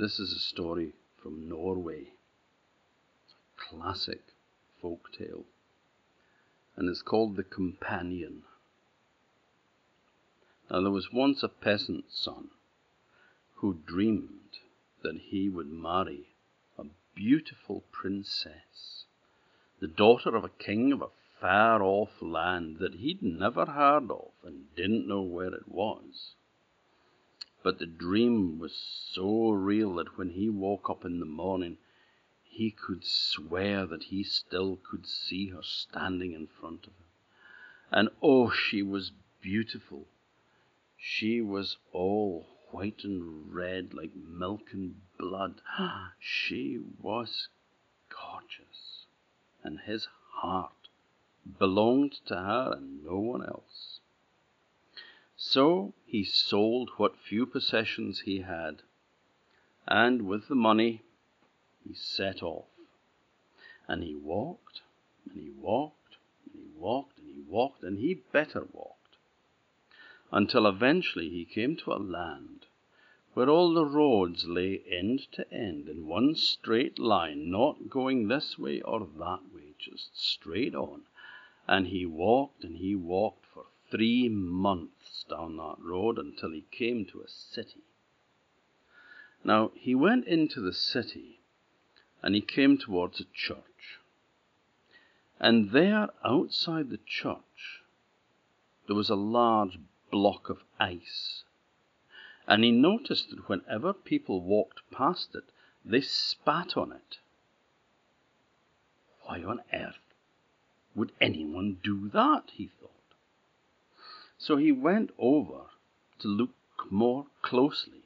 This is a story from Norway. Classic folk tale. And it's called The Companion. Now, there was once a peasant's son who dreamed that he would marry a beautiful princess, the daughter of a king of a far off land that he'd never heard of and didn't know where it was. But the dream was so real that when he woke up in the morning, he could swear that he still could see her standing in front of him. And oh, she was beautiful. She was all white and red like milk and blood. She was gorgeous, and his heart belonged to her and no one else. So he sold what few possessions he had, and with the money he set off. And he walked, and he walked, and he walked, and he walked, and he better walked, until eventually he came to a land where all the roads lay end to end in one straight line, not going this way or that way, just straight on. And he walked and he walked three months down that road until he came to a city. Now, he went into the city and he came towards a church. And there, outside the church, there was a large block of ice. And he noticed that whenever people walked past it, they spat on it. Why on earth would anyone do that? he thought. So he went over to look more closely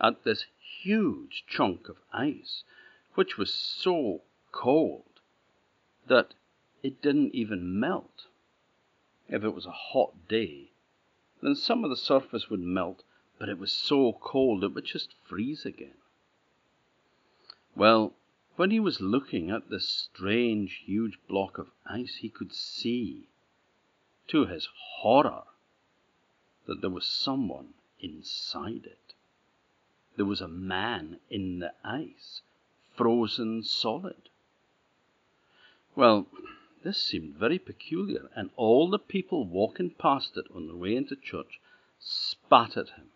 at this huge chunk of ice, which was so cold that it didn't even melt. If it was a hot day, then some of the surface would melt, but it was so cold it would just freeze again. Well, when he was looking at this strange, huge block of ice, he could see, to his horror, that there was someone inside it. There was a man in the ice, frozen solid. Well, this seemed very peculiar, and all the people walking past it on their way into church spat at him.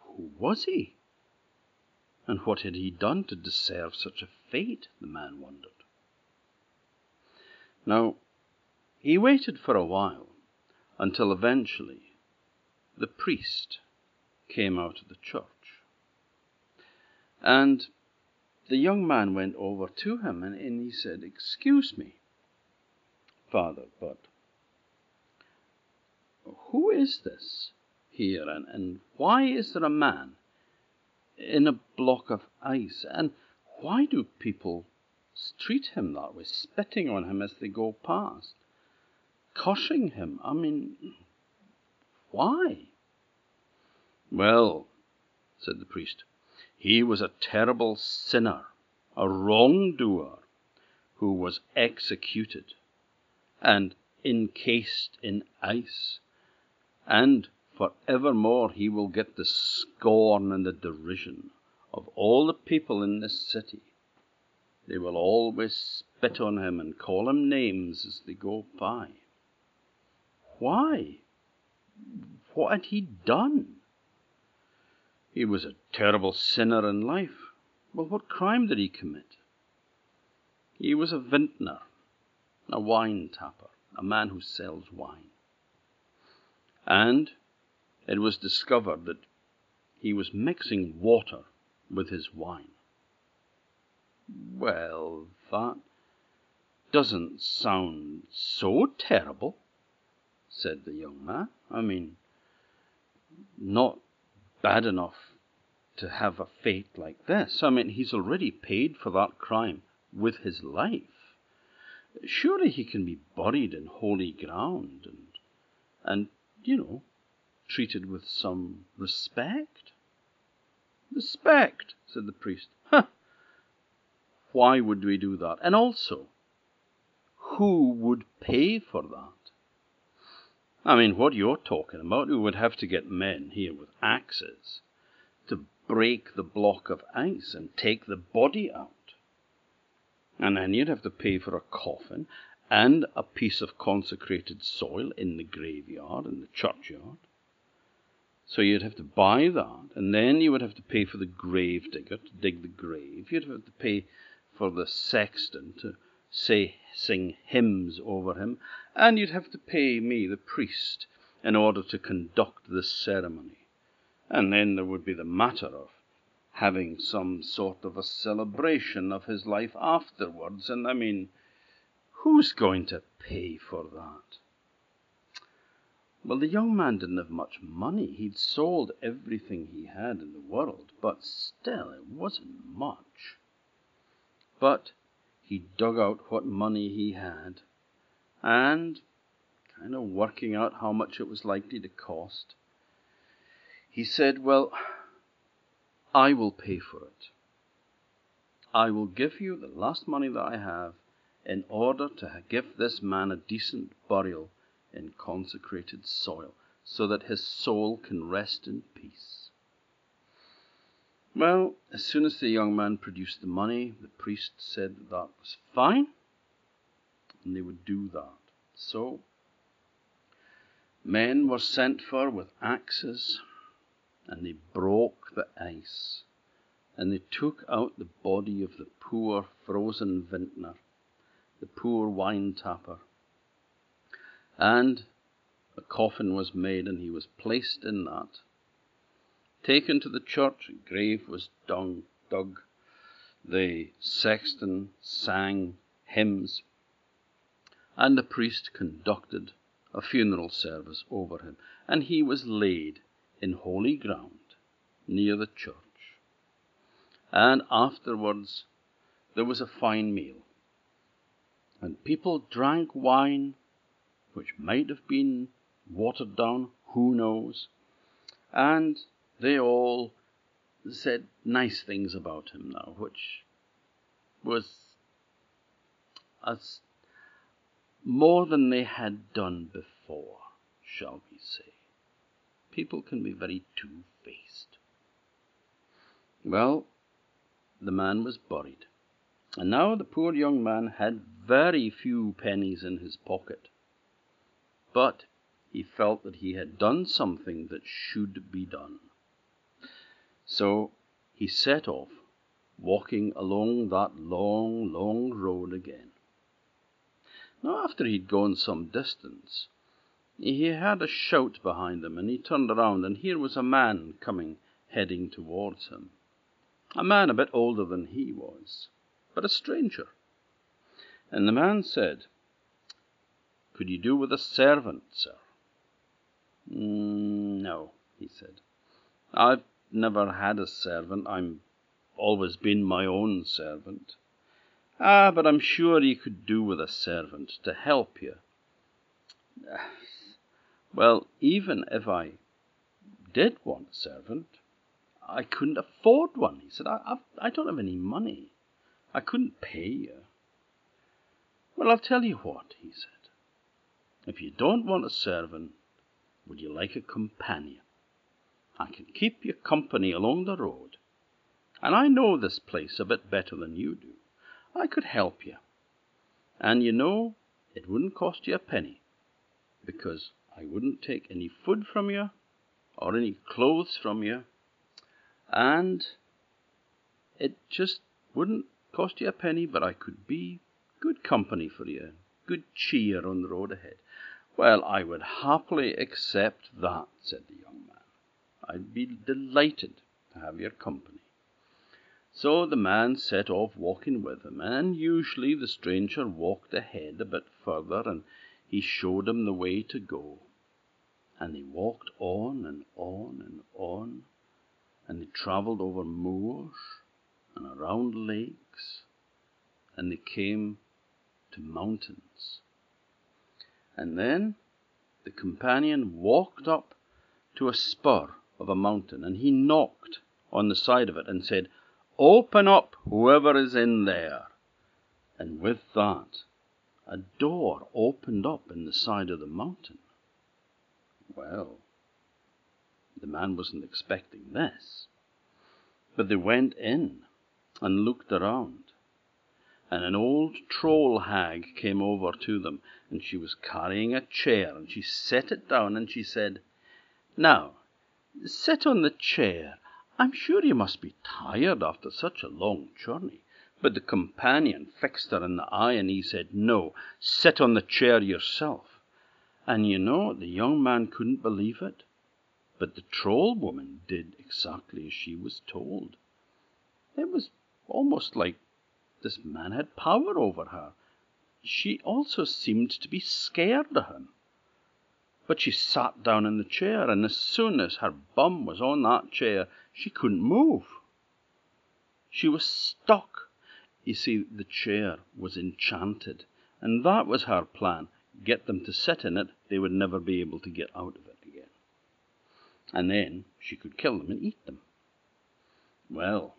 Who was he? And what had he done to deserve such a fate? the man wondered. Now, he waited for a while until eventually the priest came out of the church. And the young man went over to him and, and he said, Excuse me, Father, but who is this here, and, and why is there a man in a block of ice, and why do people treat him that way, spitting on him as they go past? Cursing him. I mean, why? Well, said the priest, he was a terrible sinner, a wrongdoer, who was executed and encased in ice, and for evermore he will get the scorn and the derision of all the people in this city. They will always spit on him and call him names as they go by. Why? What had he done? He was a terrible sinner in life. Well, what crime did he commit? He was a vintner, a wine tapper, a man who sells wine. And it was discovered that he was mixing water with his wine. Well, that doesn't sound so terrible said the young man. I mean, not bad enough to have a fate like this. I mean, he's already paid for that crime with his life. Surely he can be buried in holy ground and, and you know, treated with some respect. Respect, said the priest. Why would we do that? And also, who would pay for that? I mean, what you're talking about, we would have to get men here with axes to break the block of ice and take the body out. And then you'd have to pay for a coffin and a piece of consecrated soil in the graveyard, in the churchyard. So you'd have to buy that, and then you would have to pay for the grave digger to dig the grave. You'd have to pay for the sexton to say, sing hymns over him, and you'd have to pay me, the priest, in order to conduct the ceremony. And then there would be the matter of having some sort of a celebration of his life afterwards. And I mean, who's going to pay for that? Well, the young man didn't have much money. He'd sold everything he had in the world, but still it wasn't much. But he dug out what money he had, and, kind of working out how much it was likely to cost, he said, Well, I will pay for it. I will give you the last money that I have in order to give this man a decent burial in consecrated soil, so that his soul can rest in peace. Well, as soon as the young man produced the money, the priest said that, that was fine, and they would do that. So, men were sent for with axes, and they broke the ice, and they took out the body of the poor frozen vintner, the poor wine tapper, and a coffin was made, and he was placed in that. Taken to the church, grave was dung, dug. The sexton sang hymns, and the priest conducted a funeral service over him, and he was laid in holy ground near the church. And afterwards there was a fine meal, and people drank wine which might have been watered down, who knows? And they all said nice things about him now, which was as more than they had done before, shall we say. People can be very two faced. Well, the man was buried, and now the poor young man had very few pennies in his pocket. But he felt that he had done something that should be done. So he set off, walking along that long, long road again. Now, after he'd gone some distance, he heard a shout behind him, and he turned around, and here was a man coming, heading towards him. A man a bit older than he was, but a stranger. And the man said, Could you do with a servant, sir? Mm, no, he said. I've never had a servant. I'm always been my own servant. Ah, but I'm sure you could do with a servant to help you. Well, even if I did want a servant, I couldn't afford one. He said, I, I've, I don't have any money. I couldn't pay you. Well, I'll tell you what, he said. If you don't want a servant, would you like a companion? I can keep you company along the road, and I know this place a bit better than you do. I could help you. And you know, it wouldn't cost you a penny, because I wouldn't take any food from you or any clothes from you, and it just wouldn't cost you a penny, but I could be good company for you, good cheer on the road ahead. Well, I would happily accept that, said the young. I'd be delighted to have your company. So the man set off walking with him, and usually the stranger walked ahead a bit further, and he showed him the way to go. And they walked on and on and on, and they travelled over moors and around lakes, and they came to mountains. And then the companion walked up to a spur of a mountain, and he knocked on the side of it and said, Open up, whoever is in there. And with that, a door opened up in the side of the mountain. Well, the man wasn't expecting this. But they went in and looked around, and an old troll hag came over to them, and she was carrying a chair, and she set it down, and she said, Now, sit on the chair. I'm sure you must be tired after such a long journey. But the companion fixed her in the eye, and he said, No, sit on the chair yourself. And you know, the young man couldn't believe it. But the troll woman did exactly as she was told. It was almost like this man had power over her. She also seemed to be scared of him. But she sat down in the chair, and as soon as her bum was on that chair, she couldn't move. She was stuck. You see, the chair was enchanted, and that was her plan get them to sit in it, they would never be able to get out of it again. And then she could kill them and eat them. Well,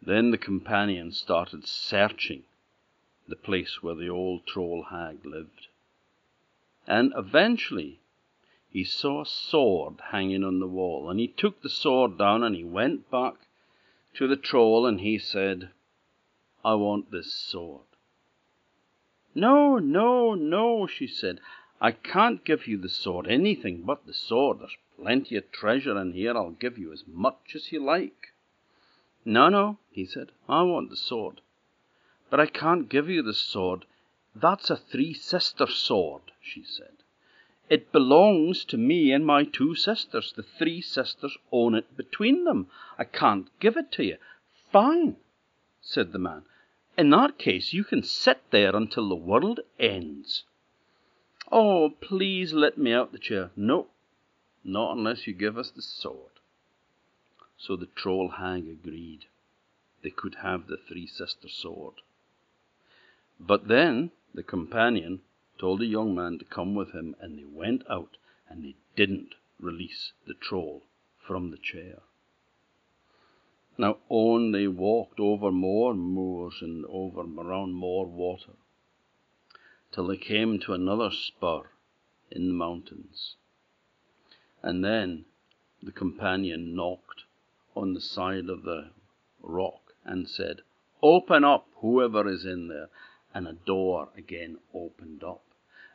then the companion started searching the place where the old troll hag lived. And eventually he saw a sword hanging on the wall, and he took the sword down and he went back to the troll and he said, I want this sword. No, no, no, she said. I can't give you the sword, anything but the sword. There's plenty of treasure in here. I'll give you as much as you like. No, no, he said, I want the sword. But I can't give you the sword. That's a three sister sword, she said. It belongs to me and my two sisters. The three sisters own it between them. I can't give it to you. Fine, said the man. In that case, you can sit there until the world ends. Oh, please let me out the chair. No, not unless you give us the sword. So the troll hag agreed. They could have the three sister sword. But then the companion told the young man to come with him, and they went out, and they didn't release the troll from the chair. Now on they walked over more moors and over around more water, till they came to another spur in the mountains. And then the companion knocked on the side of the rock and said, Open up, whoever is in there. And a door again opened up,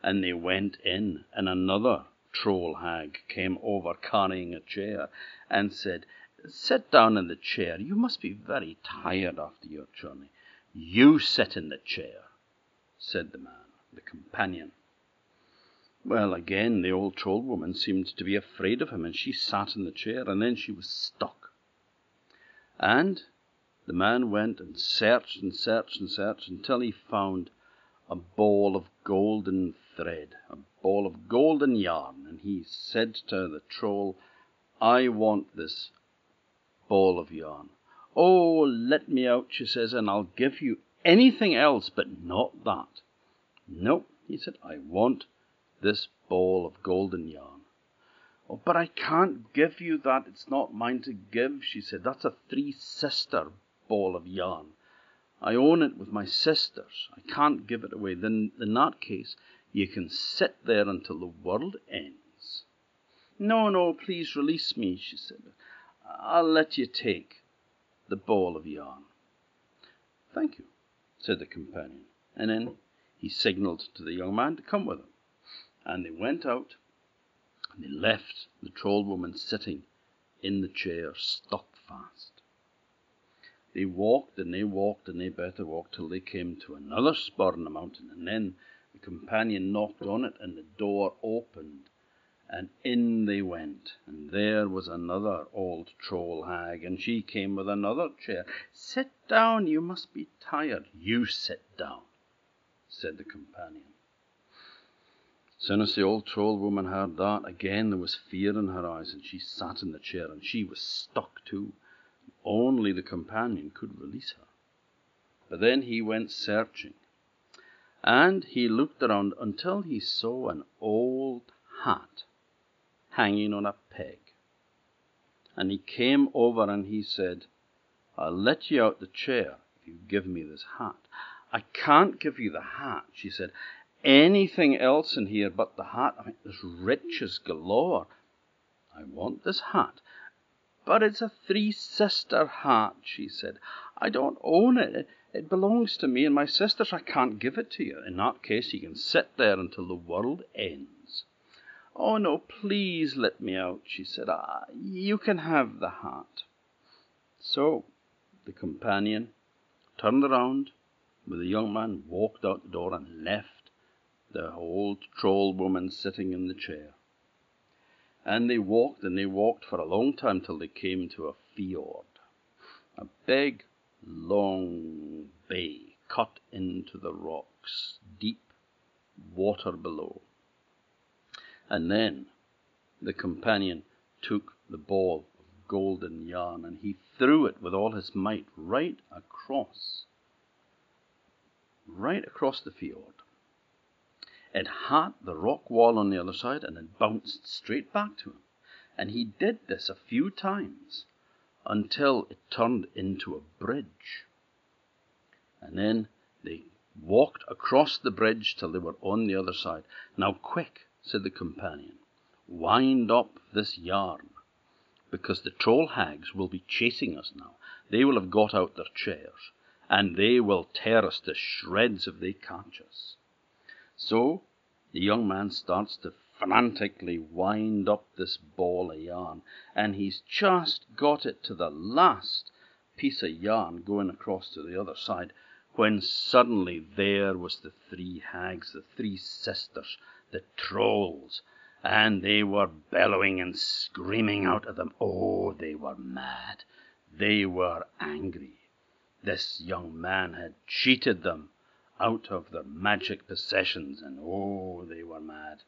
and they went in, and another troll hag came over carrying a chair and said, Sit down in the chair. You must be very tired after your journey. You sit in the chair, said the man, the companion. Well, again, the old troll woman seemed to be afraid of him, and she sat in the chair, and then she was stuck. And the man went and searched and searched and searched until he found a ball of golden thread, a ball of golden yarn, and he said to the troll, I want this ball of yarn. Oh, let me out, she says, and I'll give you anything else, but not that. No, he said, I want this ball of golden yarn. Oh, but I can't give you that. It's not mine to give, she said. That's a three sister ball of yarn. I own it with my sisters. I can't give it away. Then, in that case, you can sit there until the world ends. No, no, please release me, she said. I'll let you take the ball of yarn. Thank you, said the companion. And then he signalled to the young man to come with him. And they went out and they left the troll woman sitting in the chair, stuck fast. They walked and they walked and they better walked till they came to another spur in the mountain, and then the companion knocked on it, and the door opened, and in they went, and there was another old troll hag, and she came with another chair. Sit down, you must be tired. You sit down, said the companion. Soon as the old troll woman heard that, again there was fear in her eyes, and she sat in the chair, and she was stuck too. Only the companion could release her. But then he went searching, and he looked around until he saw an old hat hanging on a peg. And he came over and he said, I'll let you out the chair if you give me this hat. I can't give you the hat, she said anything else in here but the hat. I mean, there's riches galore. I want this hat. But it's a three sister hat, she said. I don't own it. It belongs to me and my sisters. I can't give it to you. In that case, you can sit there until the world ends. Oh, no, please let me out, she said. Ah, you can have the hat. So the companion turned around with the young man, walked out the door, and left the old troll woman sitting in the chair. And they walked and they walked for a long time till they came to a fjord, a big, long bay cut into the rocks, deep water below. And then the companion took the ball of golden yarn and he threw it with all his might right across, right across the fjord. It hit the rock wall on the other side and it bounced straight back to him. And he did this a few times until it turned into a bridge. And then they walked across the bridge till they were on the other side. Now, quick, said the companion, wind up this yarn, because the troll hags will be chasing us now. They will have got out their chairs, and they will tear us to shreds if they catch us. So the young man starts to frantically wind up this ball of yarn, and he's just got it to the last piece of yarn going across to the other side, when suddenly there was the three hags, the three sisters, the trolls, and they were bellowing and screaming out at them. Oh, they were mad. They were angry. This young man had cheated them out of their magic possessions, and oh, they were mad.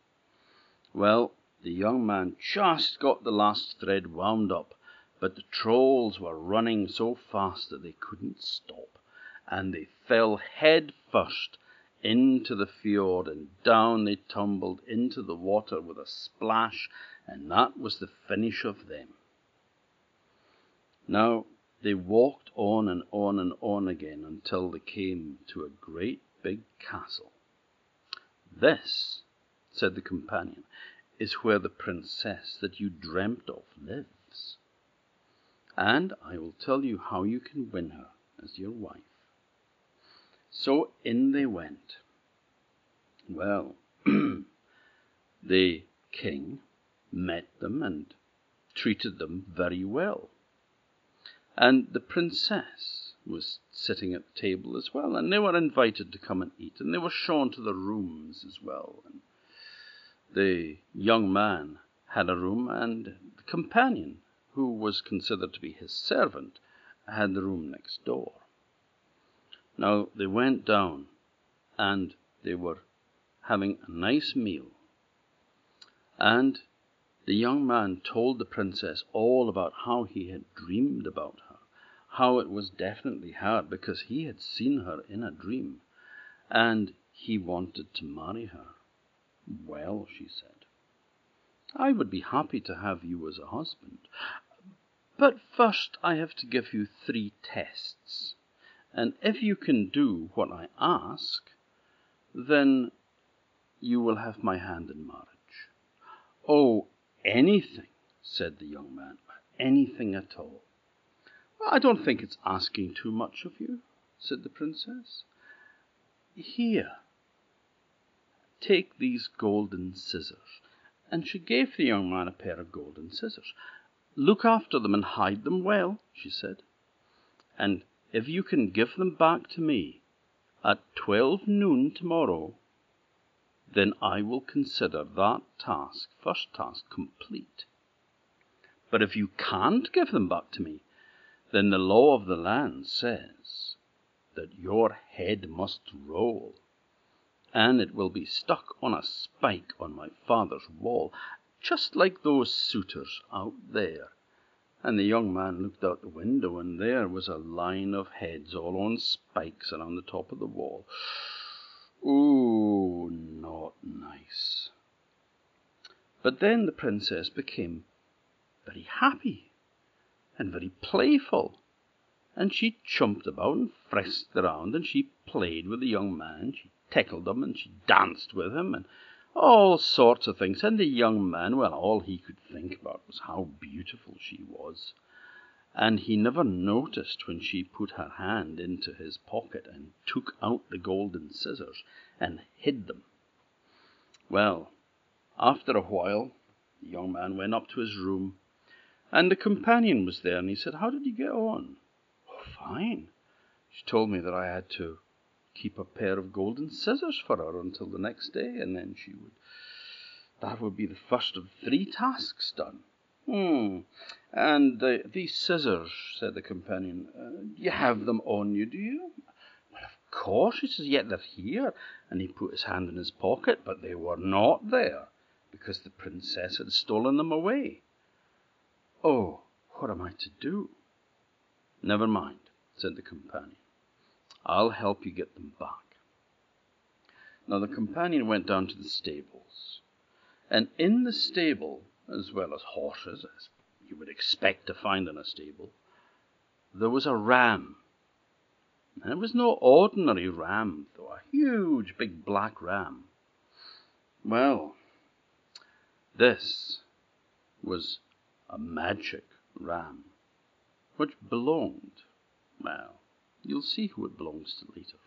Well, the young man just got the last thread wound up, but the trolls were running so fast that they couldn't stop, and they fell head first into the fjord, and down they tumbled into the water with a splash, and that was the finish of them. Now, they walked on and on and on again until they came to a great big castle. This, said the companion, is where the princess that you dreamt of lives. And I will tell you how you can win her as your wife. So in they went. Well, the king met them and treated them very well. And the princess was sitting at the table as well, and they were invited to come and eat, and they were shown to the rooms as well. And the young man had a room, and the companion, who was considered to be his servant, had the room next door. Now they went down, and they were having a nice meal. And the young man told the princess all about how he had dreamed about her, how it was definitely her, because he had seen her in a dream, and he wanted to marry her. Well, she said, I would be happy to have you as a husband, but first I have to give you three tests, and if you can do what I ask, then you will have my hand in marriage. Oh, anything, said the young man, anything at all. I don't think it's asking too much of you, said the princess. Here, take these golden scissors. And she gave the young man a pair of golden scissors. Look after them and hide them well, she said. And if you can give them back to me at twelve noon tomorrow, then I will consider that task, first task, complete. But if you can't give them back to me, then the law of the land says that your head must roll, and it will be stuck on a spike on my father's wall, just like those suitors out there. And the young man looked out the window, and there was a line of heads all on spikes around the top of the wall. Ooh, not nice. But then the princess became very happy and very playful, and she chumped about and frisked around, and she played with the young man, she tickled him, and she danced with him, and all sorts of things. And the young man, well, all he could think about was how beautiful she was, and he never noticed when she put her hand into his pocket and took out the golden scissors and hid them. Well, after a while, the young man went up to his room, and the companion was there, and he said, How did you get on? Oh, fine. She told me that I had to keep a pair of golden scissors for her until the next day, and then she would. That would be the first of three tasks done. Hmm. And uh, these scissors, said the companion, uh, you have them on you, do you? Well, of course, he says, yet they're here. And he put his hand in his pocket, but they were not there, because the princess had stolen them away. Oh, what am I to do? Never mind, said the companion. I'll help you get them back. Now the companion went down to the stables, and in the stable as well as horses, as you would expect to find in a stable, there was a ram. And it was no ordinary ram, though, a huge big black ram. Well, this was a magic ram, which belonged, well, you'll see who it belongs to later.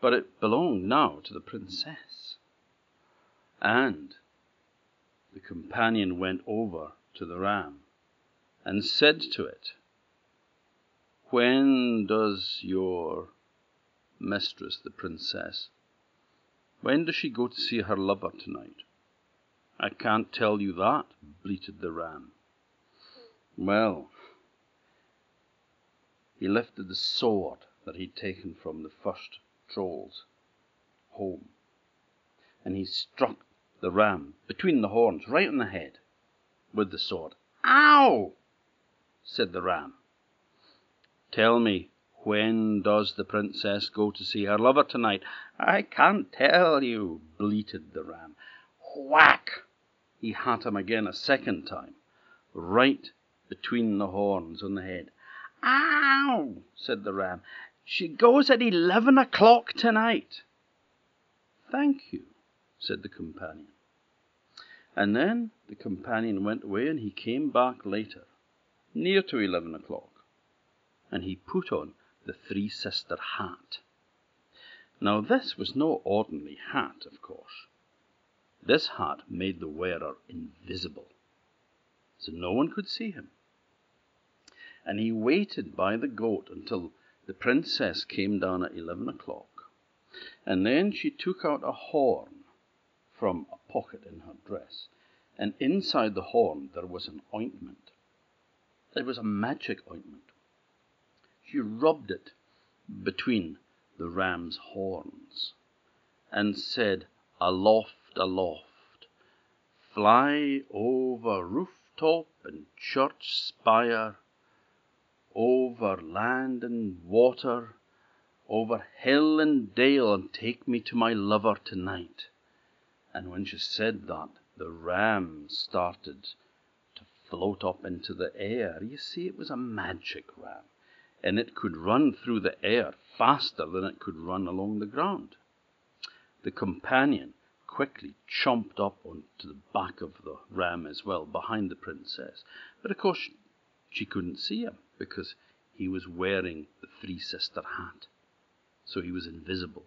But it belonged now to the princess. And the companion went over to the ram and said to it, When does your mistress, the princess, when does she go to see her lover tonight? I can't tell you that, bleated the ram. Well, he lifted the sword that he'd taken from the first troll's home, and he struck the ram between the horns, right on the head, with the sword. Ow! said the ram. Tell me, when does the princess go to see her lover tonight? I can't tell you, bleated the ram. Whack! He hat him again a second time, right between the horns on the head. Ow! said the ram. She goes at eleven o'clock tonight. Thank you, said the companion. And then the companion went away, and he came back later, near to eleven o'clock, and he put on the three sister hat. Now, this was no ordinary hat, of course. This hat made the wearer invisible, so no one could see him. And he waited by the goat until the princess came down at eleven o'clock, and then she took out a horn from a pocket in her dress, and inside the horn there was an ointment. It was a magic ointment. She rubbed it between the ram's horns, and said, Aloft, aloft, fly over rooftop and church spire, over land and water, over hill and dale, and take me to my lover tonight. And when she said that, the ram started to float up into the air. You see, it was a magic ram, and it could run through the air faster than it could run along the ground. The companion quickly chomped up onto the back of the ram as well, behind the princess. But of course, she couldn't see him because he was wearing the three sister hat. So he was invisible.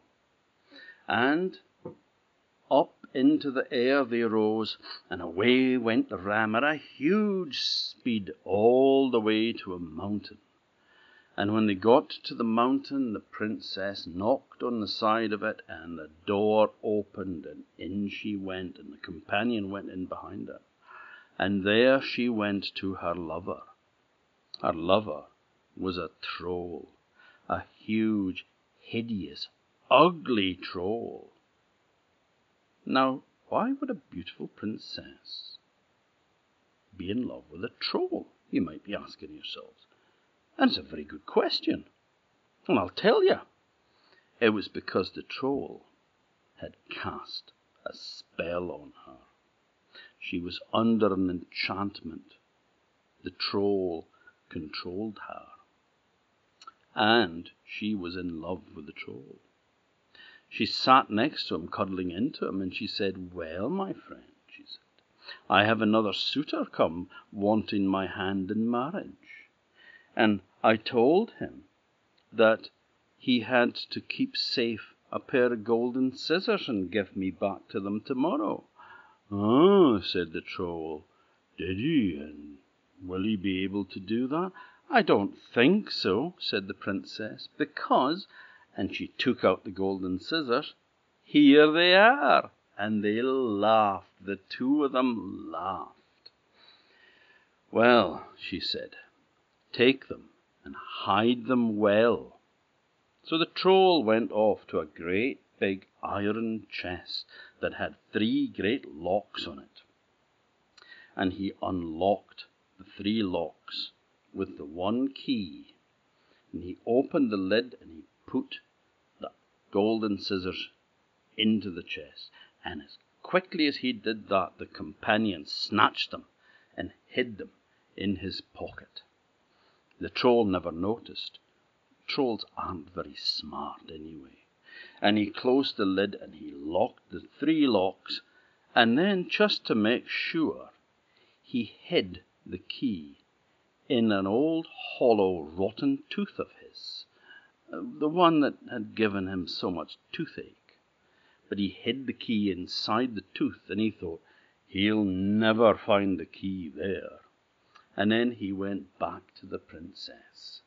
And up into the air they rose, and away went the ram at a huge speed all the way to a mountain. And when they got to the mountain, the princess knocked on the side of it, and the door opened, and in she went, and the companion went in behind her. And there she went to her lover. Her lover was a troll, a huge, hideous, ugly troll. Now, why would a beautiful princess be in love with a troll, you might be asking yourselves? And it's a very good question. And I'll tell you. It was because the troll had cast a spell on her. She was under an enchantment. The troll controlled her. And she was in love with the troll. She sat next to him, cuddling into him, and she said, Well, my friend, she said, I have another suitor come wanting my hand in marriage. And I told him that he had to keep safe a pair of golden scissors and give me back to them tomorrow. Oh, said the Troll, did he? And will he be able to do that? I don't think so, said the princess, because, and she took out the golden scissors, here they are. And they laughed, the two of them laughed. Well, she said, take them and hide them well. So the Troll went off to a great big iron chest that had three great locks on it. And he unlocked the three locks with the one key, and he opened the lid and he put the golden scissors into the chest. And as quickly as he did that, the companion snatched them and hid them in his pocket. The Troll never noticed. Trolls aren't very smart anyway. And he closed the lid and he locked the three locks, and then, just to make sure, he hid the key in an old hollow rotten tooth of his, the one that had given him so much toothache. But he hid the key inside the tooth, and he thought, he'll never find the key there. And then he went back to the princess.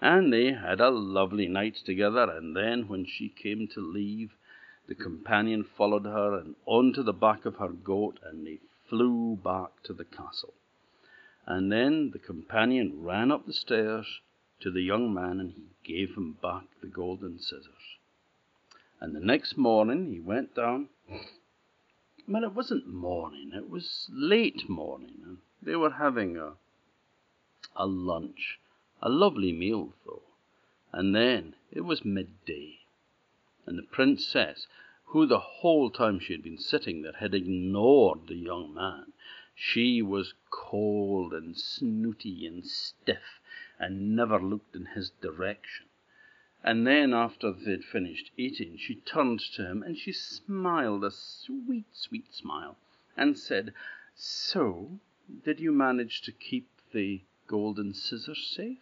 And they had a lovely night together, and then when she came to leave, the companion followed her and on to the back of her goat, and they flew back to the castle. And then the companion ran up the stairs to the young man, and he gave him back the golden scissors. And the next morning he went down. Well, it wasn't morning, it was late morning, and they were having a, a lunch, a lovely meal, though. And then it was midday, and the princess, who the whole time she had been sitting there had ignored the young man, she was cold and snooty and stiff, and never looked in his direction. And then, after they'd finished eating, she turned to him, and she smiled a sweet, sweet smile, and said, So, did you manage to keep the golden scissors safe?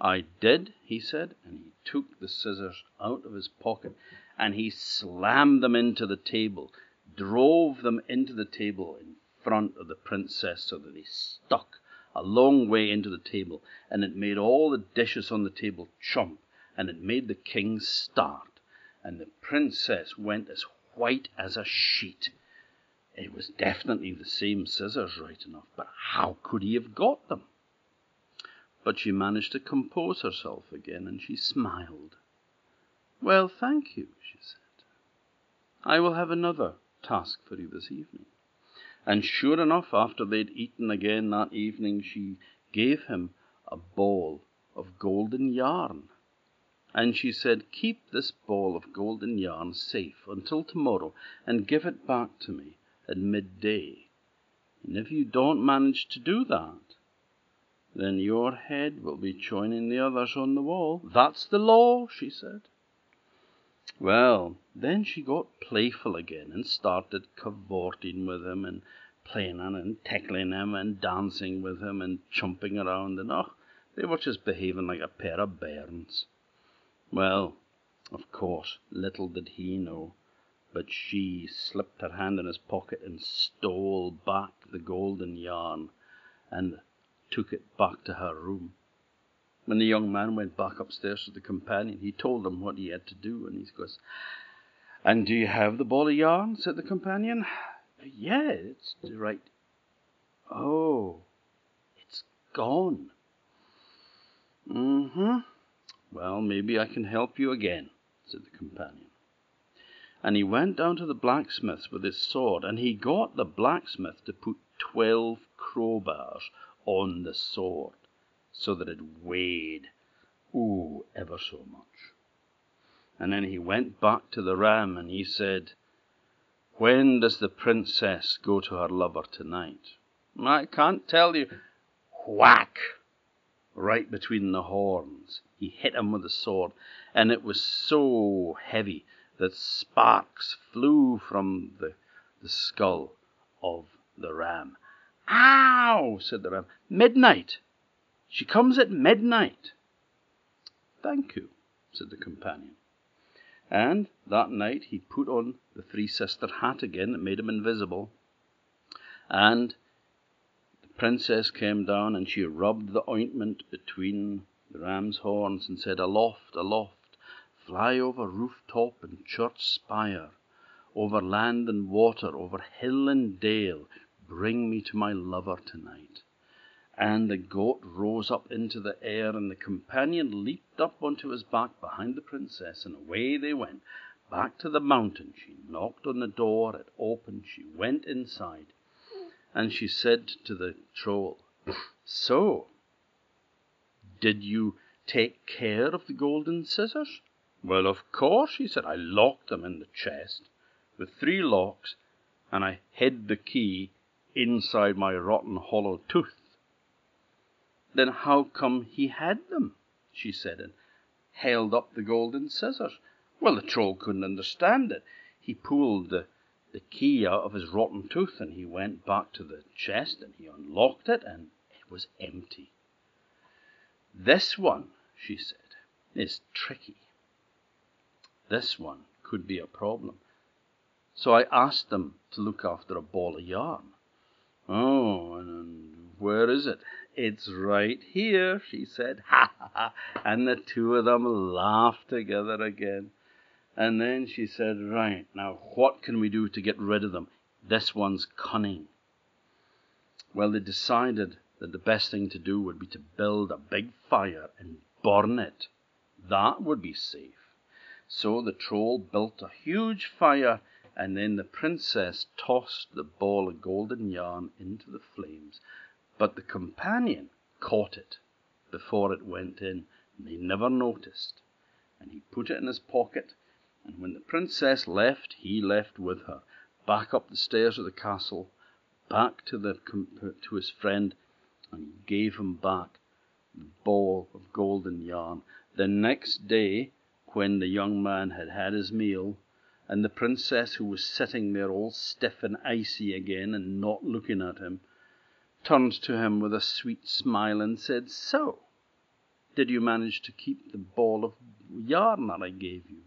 I did, he said, and he took the scissors out of his pocket, and he slammed them into the table, drove them into the table in front of the princess so that they stuck a long way into the table, and it made all the dishes on the table chomp, and it made the king start, and the princess went as white as a sheet. It was definitely the same scissors, right enough, but how could he have got them? But she managed to compose herself again, and she smiled. Well, thank you, she said. I will have another task for you this evening. And sure enough, after they'd eaten again that evening, she gave him a ball of golden yarn. And she said, Keep this ball of golden yarn safe until tomorrow, and give it back to me at midday. And if you don't manage to do that, then your head will be joining the others on the wall. That's the law, she said. Well, then she got playful again and started cavorting with him and playing and tickling him and dancing with him and jumping around and oh, they were just behaving like a pair of bairns. Well, of course, little did he know, but she slipped her hand in his pocket and stole back the golden yarn and took it back to her room. When the young man went back upstairs to the companion, he told him what he had to do, and he goes, And do you have the ball of yarn? said the companion. Yeah, it's right. Oh, it's gone. Mm-hmm. Well, maybe I can help you again, said the companion. And he went down to the blacksmith's with his sword, and he got the blacksmith to put twelve crowbars on the sword so that it weighed, ooh, ever so much. And then he went back to the ram and he said, When does the princess go to her lover tonight? I can't tell you. Whack! Right between the horns. He hit him with the sword, and it was so heavy that sparks flew from the, the skull of the ram. Ow! said the ram. Midnight! She comes at midnight. Thank you, said the companion. And that night he put on the three sister hat again that made him invisible. And princess came down and she rubbed the ointment between the ram's horns and said, Aloft, aloft, fly over rooftop and church spire, over land and water, over hill and dale, bring me to my lover tonight. And the goat rose up into the air, and the companion leaped up onto his back behind the princess, and away they went. Back to the mountain. She knocked on the door, it opened, she went inside, and she said to the troll, So, did you take care of the golden scissors? Well, of course, he said. I locked them in the chest with three locks, and I hid the key inside my rotten hollow tooth. Then how come he had them? she said, and held up the golden scissors. Well, the Troll couldn't understand it. He pulled the, the key out of his rotten tooth, and he went back to the chest, and he unlocked it, and it was empty. This one, she said, is tricky. This one could be a problem. So I asked them to look after a ball of yarn. Oh, and where is it? It's right here, she said. Ha ha ha. And the two of them laughed together again. And then she said, Right, now what can we do to get rid of them? This one's cunning. Well, they decided that the best thing to do would be to build a big fire and burn it. That would be safe. So the troll built a huge fire, and then the princess tossed the ball of golden yarn into the flames. But the companion caught it before it went in, and he never noticed. And he put it in his pocket, and when the princess left, he left with her, back up the stairs of the castle, back to, the, to his friend, and gave him back the ball of golden yarn. The next day, when the young man had had his meal, and the princess, who was sitting there all stiff and icy again and not looking at him, turned to him with a sweet smile and said, So, did you manage to keep the ball of yarn that I gave you?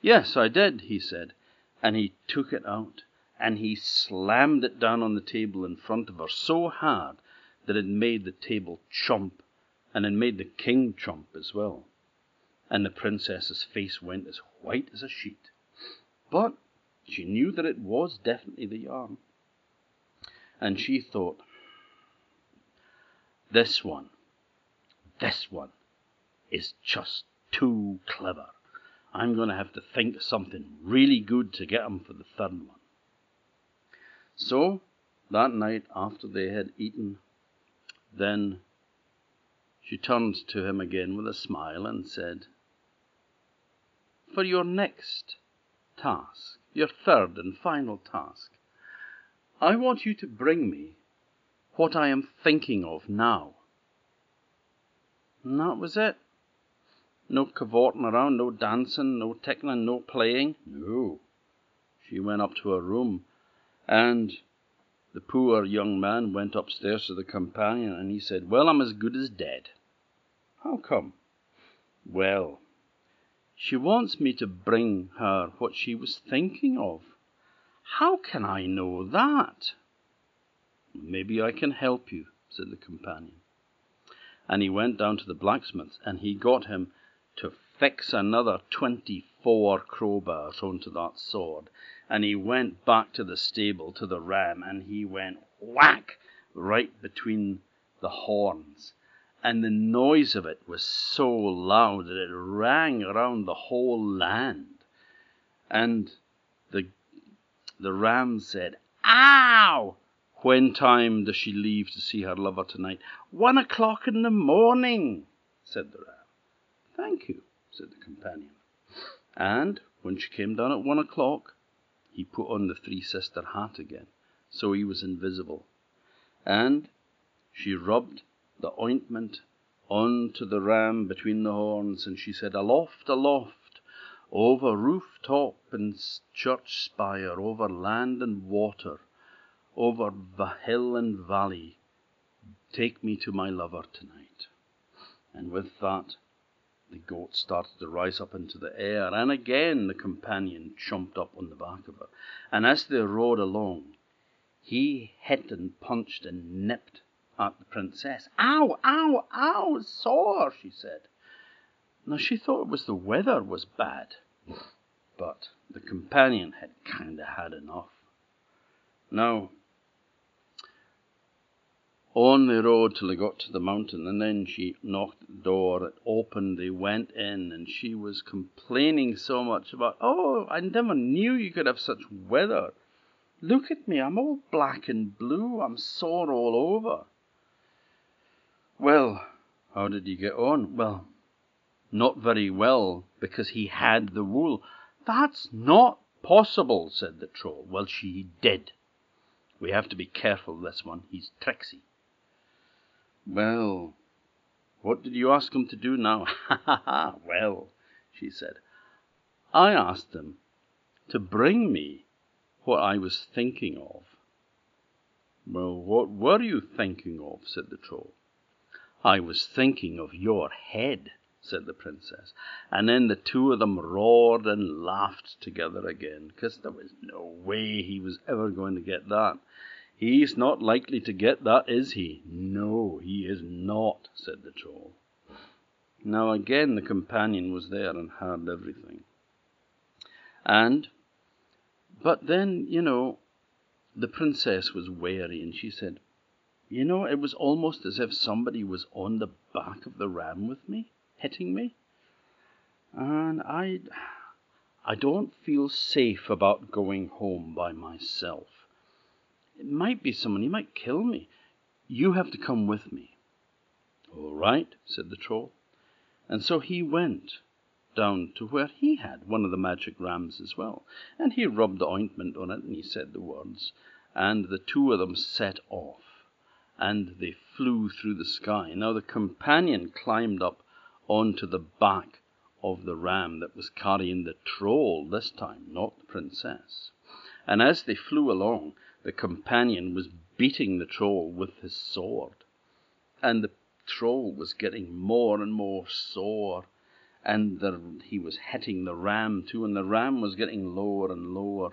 Yes, I did, he said, and he took it out and he slammed it down on the table in front of her so hard that it made the table chomp, and it made the king chomp as well. And the princess's face went as white as a sheet. But she knew that it was definitely the yarn. And she thought, this one, this one is just too clever. I'm going to have to think of something really good to get him for the third one. So, that night after they had eaten, then she turned to him again with a smile and said, For your next task, your third and final task, I want you to bring me what I am thinking of now. And that was it. No cavorting around, no dancing, no tickling, no playing. No. She went up to her room, and the poor young man went upstairs to the companion, and he said, Well, I'm as good as dead. How come? Well, she wants me to bring her what she was thinking of. How can I know that? Maybe I can help you, said the companion. And he went down to the blacksmith's, and he got him to fix another twenty-four crowbars onto that sword. And he went back to the stable to the ram, and he went whack right between the horns. And the noise of it was so loud that it rang around the whole land. And the the ram said, Ow! When time does she leave to see her lover tonight? One o'clock in the morning, said the ram. Thank you, said the companion. And when she came down at one o'clock, he put on the three sister hat again, so he was invisible. And she rubbed the ointment on to the ram between the horns, and she said, Aloft, aloft, over roof top and church spire, over land and water over hill and valley. take me to my lover tonight. And with that, the goat started to rise up into the air, and again the companion jumped up on the back of her. And as they rode along, he hit and punched and nipped at the princess. Ow, ow, ow, sore, she said. Now she thought it was the weather was bad, but the companion had kind of had enough. Now, on they rode till they got to the mountain, and then she knocked at the door. It opened, they went in, and she was complaining so much about, oh, I never knew you could have such weather. Look at me, I'm all black and blue, I'm sore all over. Well, how did you get on? Well, not very well, because he had the wool. That's not possible, said the troll. Well, she did. We have to be careful, this one. He's tricksy. Well, what did you ask them to do now? Ha ha ha! Well, she said, I asked them to bring me what I was thinking of. Well, what were you thinking of? said the troll. I was thinking of your head, said the princess. And then the two of them roared and laughed together again, because there was no way he was ever going to get that. He's not likely to get that, is he? No, he is not, said the troll. Now again the companion was there and heard everything. And, but then, you know, the princess was wary and she said, You know, it was almost as if somebody was on the back of the ram with me, hitting me. And I, I don't feel safe about going home by myself. It might be someone, he might kill me. You have to come with me. All right, said the troll. And so he went down to where he had one of the magic rams as well. And he rubbed the ointment on it, and he said the words, and the two of them set off, and they flew through the sky. Now the companion climbed up onto the back of the ram that was carrying the troll this time, not the princess. And as they flew along, the companion was beating the troll with his sword, and the troll was getting more and more sore, and the, he was hitting the ram too, and the ram was getting lower and lower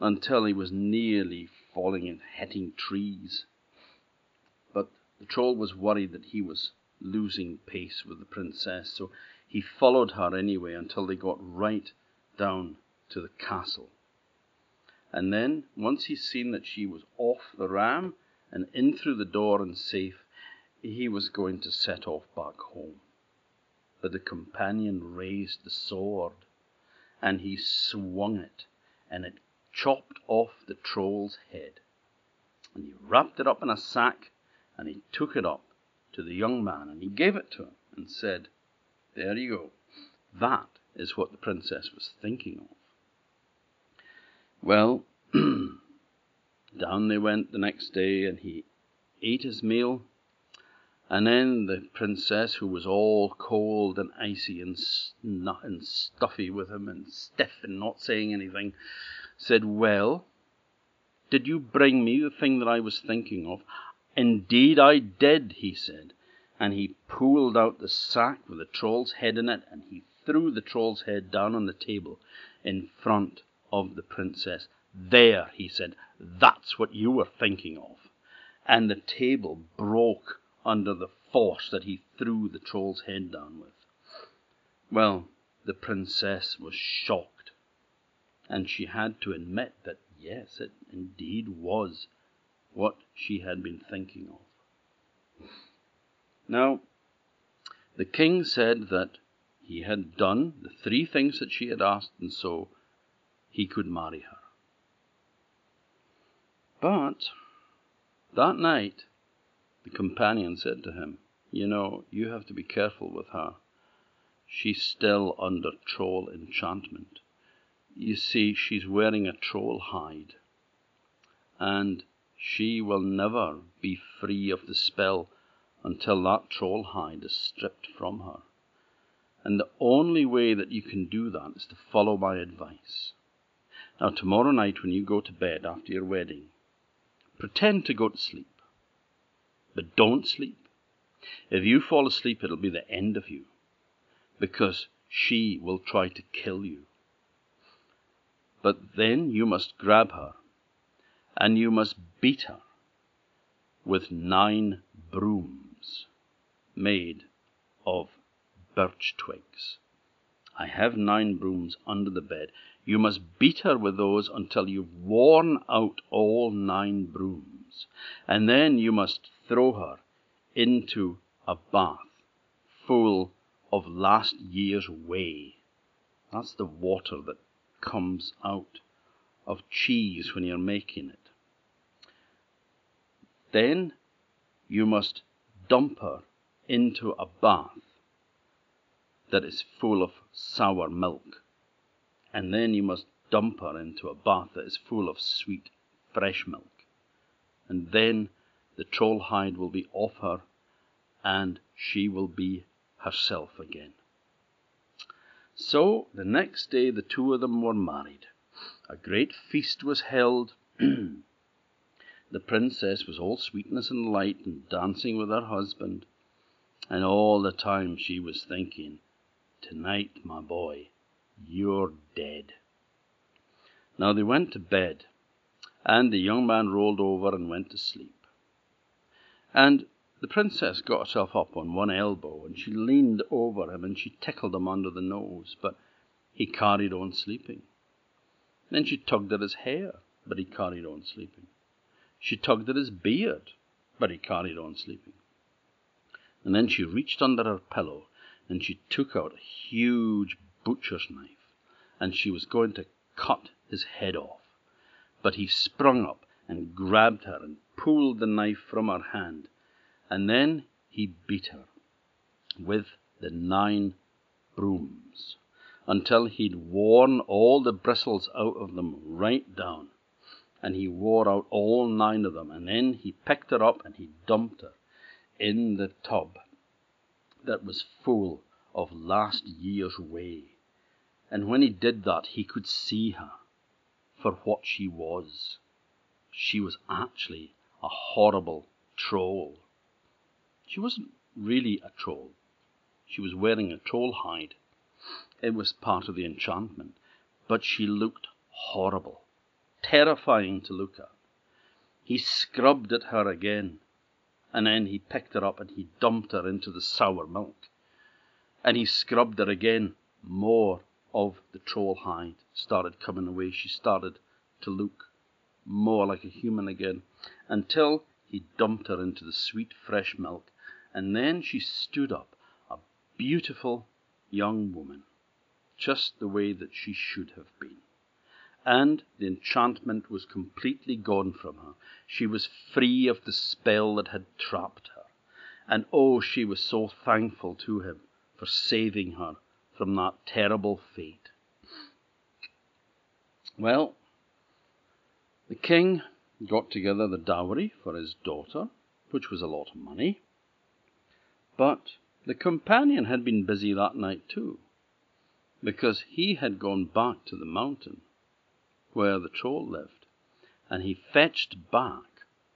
until he was nearly falling and hitting trees. But the troll was worried that he was losing pace with the princess, so he followed her anyway until they got right down to the castle. And then, once he seen that she was off the ram and in through the door and safe, he was going to set off back home. But the companion raised the sword, and he swung it, and it chopped off the troll's head. And he wrapped it up in a sack, and he took it up to the young man, and he gave it to him, and said, There you go. That is what the princess was thinking of. Well, down they went the next day, and he ate his meal. And then the princess, who was all cold and icy and, and stuffy with him and stiff and not saying anything, said, Well, did you bring me the thing that I was thinking of? Indeed I did, he said. And he pulled out the sack with the troll's head in it, and he threw the troll's head down on the table in front of the princess. There, he said, that's what you were thinking of. And the table broke under the force that he threw the troll's head down with. Well, the princess was shocked, and she had to admit that yes, it indeed was what she had been thinking of. Now, the king said that he had done the three things that she had asked, and so he could marry her. But that night, the companion said to him, You know, you have to be careful with her. She's still under troll enchantment. You see, she's wearing a troll hide, and she will never be free of the spell until that troll hide is stripped from her. And the only way that you can do that is to follow my advice. Now, tomorrow night, when you go to bed after your wedding, pretend to go to sleep. But don't sleep. If you fall asleep, it'll be the end of you, because she will try to kill you. But then you must grab her, and you must beat her with nine brooms made of birch twigs. I have nine brooms under the bed. You must beat her with those until you've worn out all nine brooms. And then you must throw her into a bath full of last year's whey. That's the water that comes out of cheese when you're making it. Then you must dump her into a bath that is full of sour milk. And then you must dump her into a bath that is full of sweet, fresh milk. And then the troll hide will be off her, and she will be herself again. So the next day the two of them were married. A great feast was held. the princess was all sweetness and light and dancing with her husband. And all the time she was thinking, Tonight, my boy, you're dead. Now they went to bed, and the young man rolled over and went to sleep. And the princess got herself up on one elbow, and she leaned over him, and she tickled him under the nose, but he carried on sleeping. Then she tugged at his hair, but he carried on sleeping. She tugged at his beard, but he carried on sleeping. And then she reached under her pillow and she took out a huge butcher's knife, and she was going to cut his head off. But he sprung up and grabbed her and pulled the knife from her hand, and then he beat her with the nine brooms until he'd worn all the bristles out of them right down. And he wore out all nine of them, and then he picked her up and he dumped her in the tub that was full of last year's whey. And when he did that, he could see her for what she was. She was actually a horrible troll. She wasn't really a troll. She was wearing a troll hide. It was part of the enchantment. But she looked horrible, terrifying to look at. He scrubbed at her again and then he picked her up and he dumped her into the sour milk. And he scrubbed her again. More of the troll hide started coming away. She started to look more like a human again until he dumped her into the sweet fresh milk. And then she stood up, a beautiful young woman, just the way that she should have been and the enchantment was completely gone from her. She was free of the spell that had trapped her. And oh, she was so thankful to him for saving her from that terrible fate. Well, the king got together the dowry for his daughter, which was a lot of money. But the companion had been busy that night too, because he had gone back to the mountain where the troll lived, and he fetched back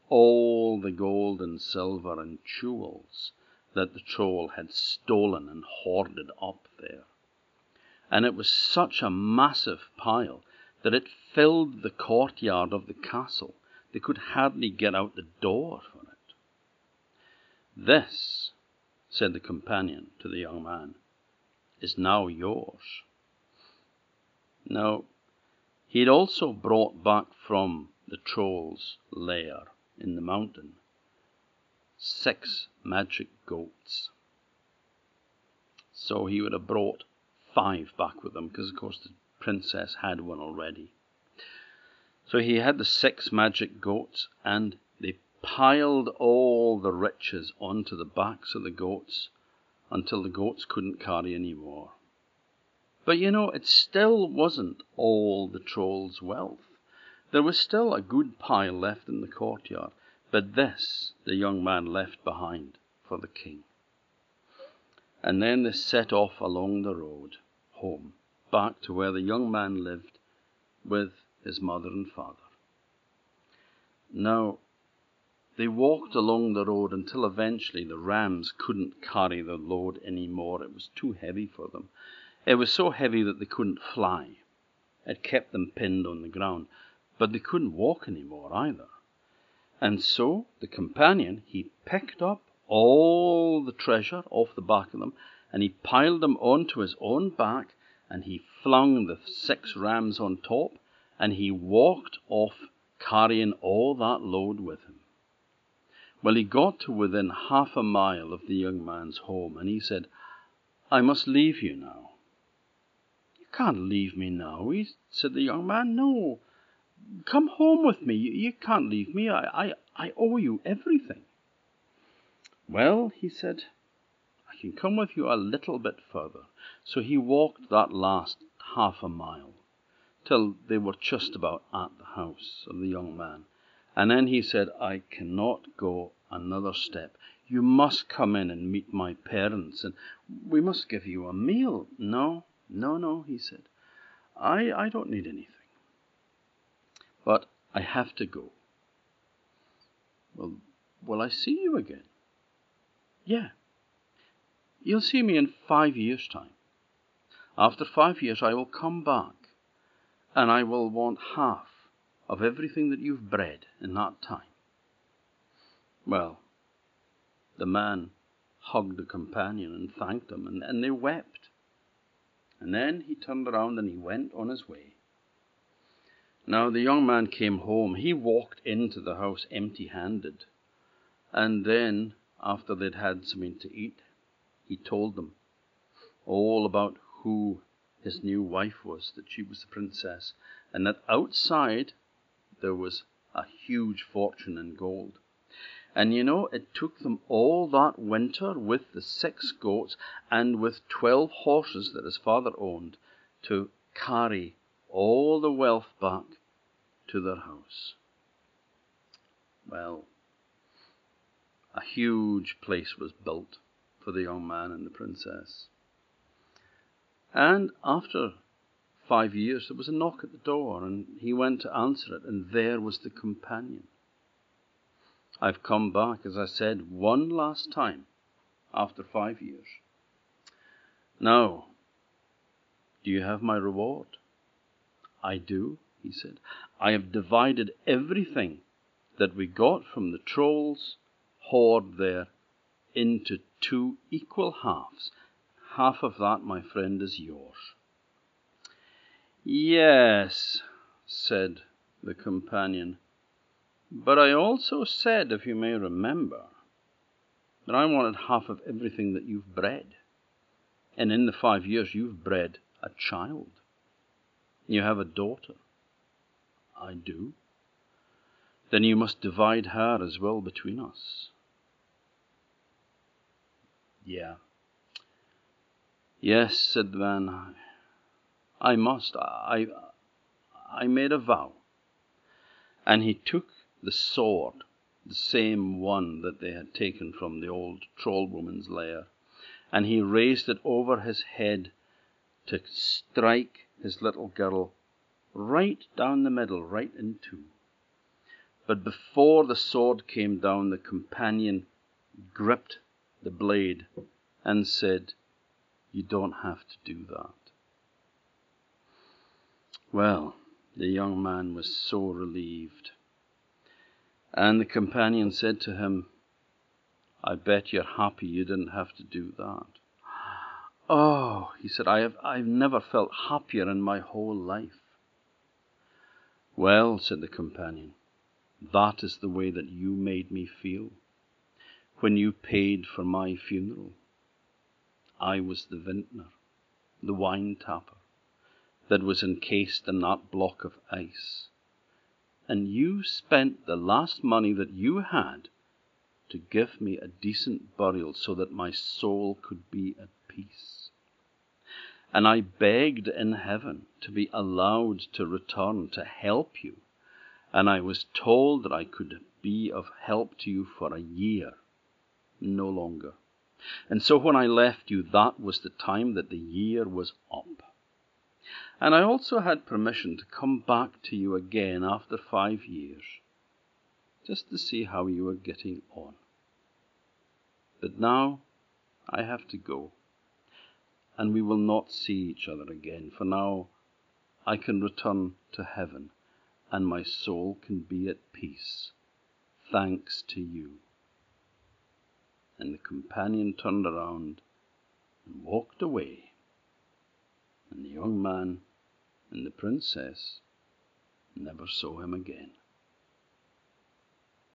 all the gold and silver and jewels that the troll had stolen and hoarded up there. And it was such a massive pile that it filled the courtyard of the castle. They could hardly get out the door for it. This, said the companion to the young man, is now yours. Now, he had also brought back from the troll's lair in the mountain six magic goats. So he would have brought five back with him, because of course the princess had one already. So he had the six magic goats, and they piled all the riches onto the backs of the goats until the goats couldn't carry any more. But you know, it still wasn't all the Troll's wealth. There was still a good pile left in the courtyard, but this the young man left behind for the king. And then they set off along the road home, back to where the young man lived with his mother and father. Now, they walked along the road until eventually the rams couldn't carry the load any more. It was too heavy for them. It was so heavy that they couldn't fly. It kept them pinned on the ground, but they couldn't walk any more either. And so the companion, he picked up all the treasure off the back of them, and he piled them onto his own back, and he flung the six rams on top, and he walked off carrying all that load with him. Well, he got to within half a mile of the young man's home, and he said, I must leave you now. You can't leave me now, he said the young man. No, come home with me. You, can't leave me. I, I, I owe you everything. Well, he said, I can come with you a little bit further. So he walked that last half a mile till they were just about at the house of the young man. And then he said, I cannot go another step. You must come in and meet my parents, and we must give you a meal. No, no, no, he said. I, I don't need anything. But I have to go. Well, will I see you again? Yeah. You'll see me in five years' time. After five years, I will come back, and I will want half of everything that you've bred in that time. Well, the man hugged the companion and thanked him, and, and they wept. And then he turned around and he went on his way. Now the young man came home. He walked into the house empty handed. And then, after they'd had something to eat, he told them all about who his new wife was, that she was the princess, and that outside there was a huge fortune in gold. And you know, it took them all that winter with the six goats and with twelve horses that his father owned to carry all the wealth back to their house. Well, a huge place was built for the young man and the princess. And after five years, there was a knock at the door, and he went to answer it, and there was the companion. I've come back, as I said, one last time after five years. Now, do you have my reward? I do, he said. I have divided everything that we got from the trolls' hoard there into two equal halves. Half of that, my friend, is yours. Yes, said the companion, but I also said, if you may remember, that I wanted half of everything that you've bred. And in the five years, you've bred a child. You have a daughter. I do. Then you must divide her as well between us. Yeah. Yes, said the man. I must. I, I made a vow. And he took the sword, the same one that they had taken from the old troll woman's lair, and he raised it over his head to strike his little girl right down the middle, right in two. But before the sword came down, the companion gripped the blade and said, You don't have to do that. Well, the young man was so relieved. And the companion said to him, I bet you're happy you didn't have to do that. Oh, he said, I have, I've never felt happier in my whole life. Well, said the companion, that is the way that you made me feel when you paid for my funeral. I was the vintner, the wine tapper, that was encased in that block of ice. And you spent the last money that you had to give me a decent burial so that my soul could be at peace. And I begged in heaven to be allowed to return to help you, and I was told that I could be of help to you for a year, no longer. And so when I left you, that was the time that the year was up. And I also had permission to come back to you again after five years. just to see how you were getting on. But now I have to go, and we will not see each other again, for now I can return to heaven, and my soul can be at peace, thanks to you. And the companion turned around and walked away, and the young man and the princess never saw him again.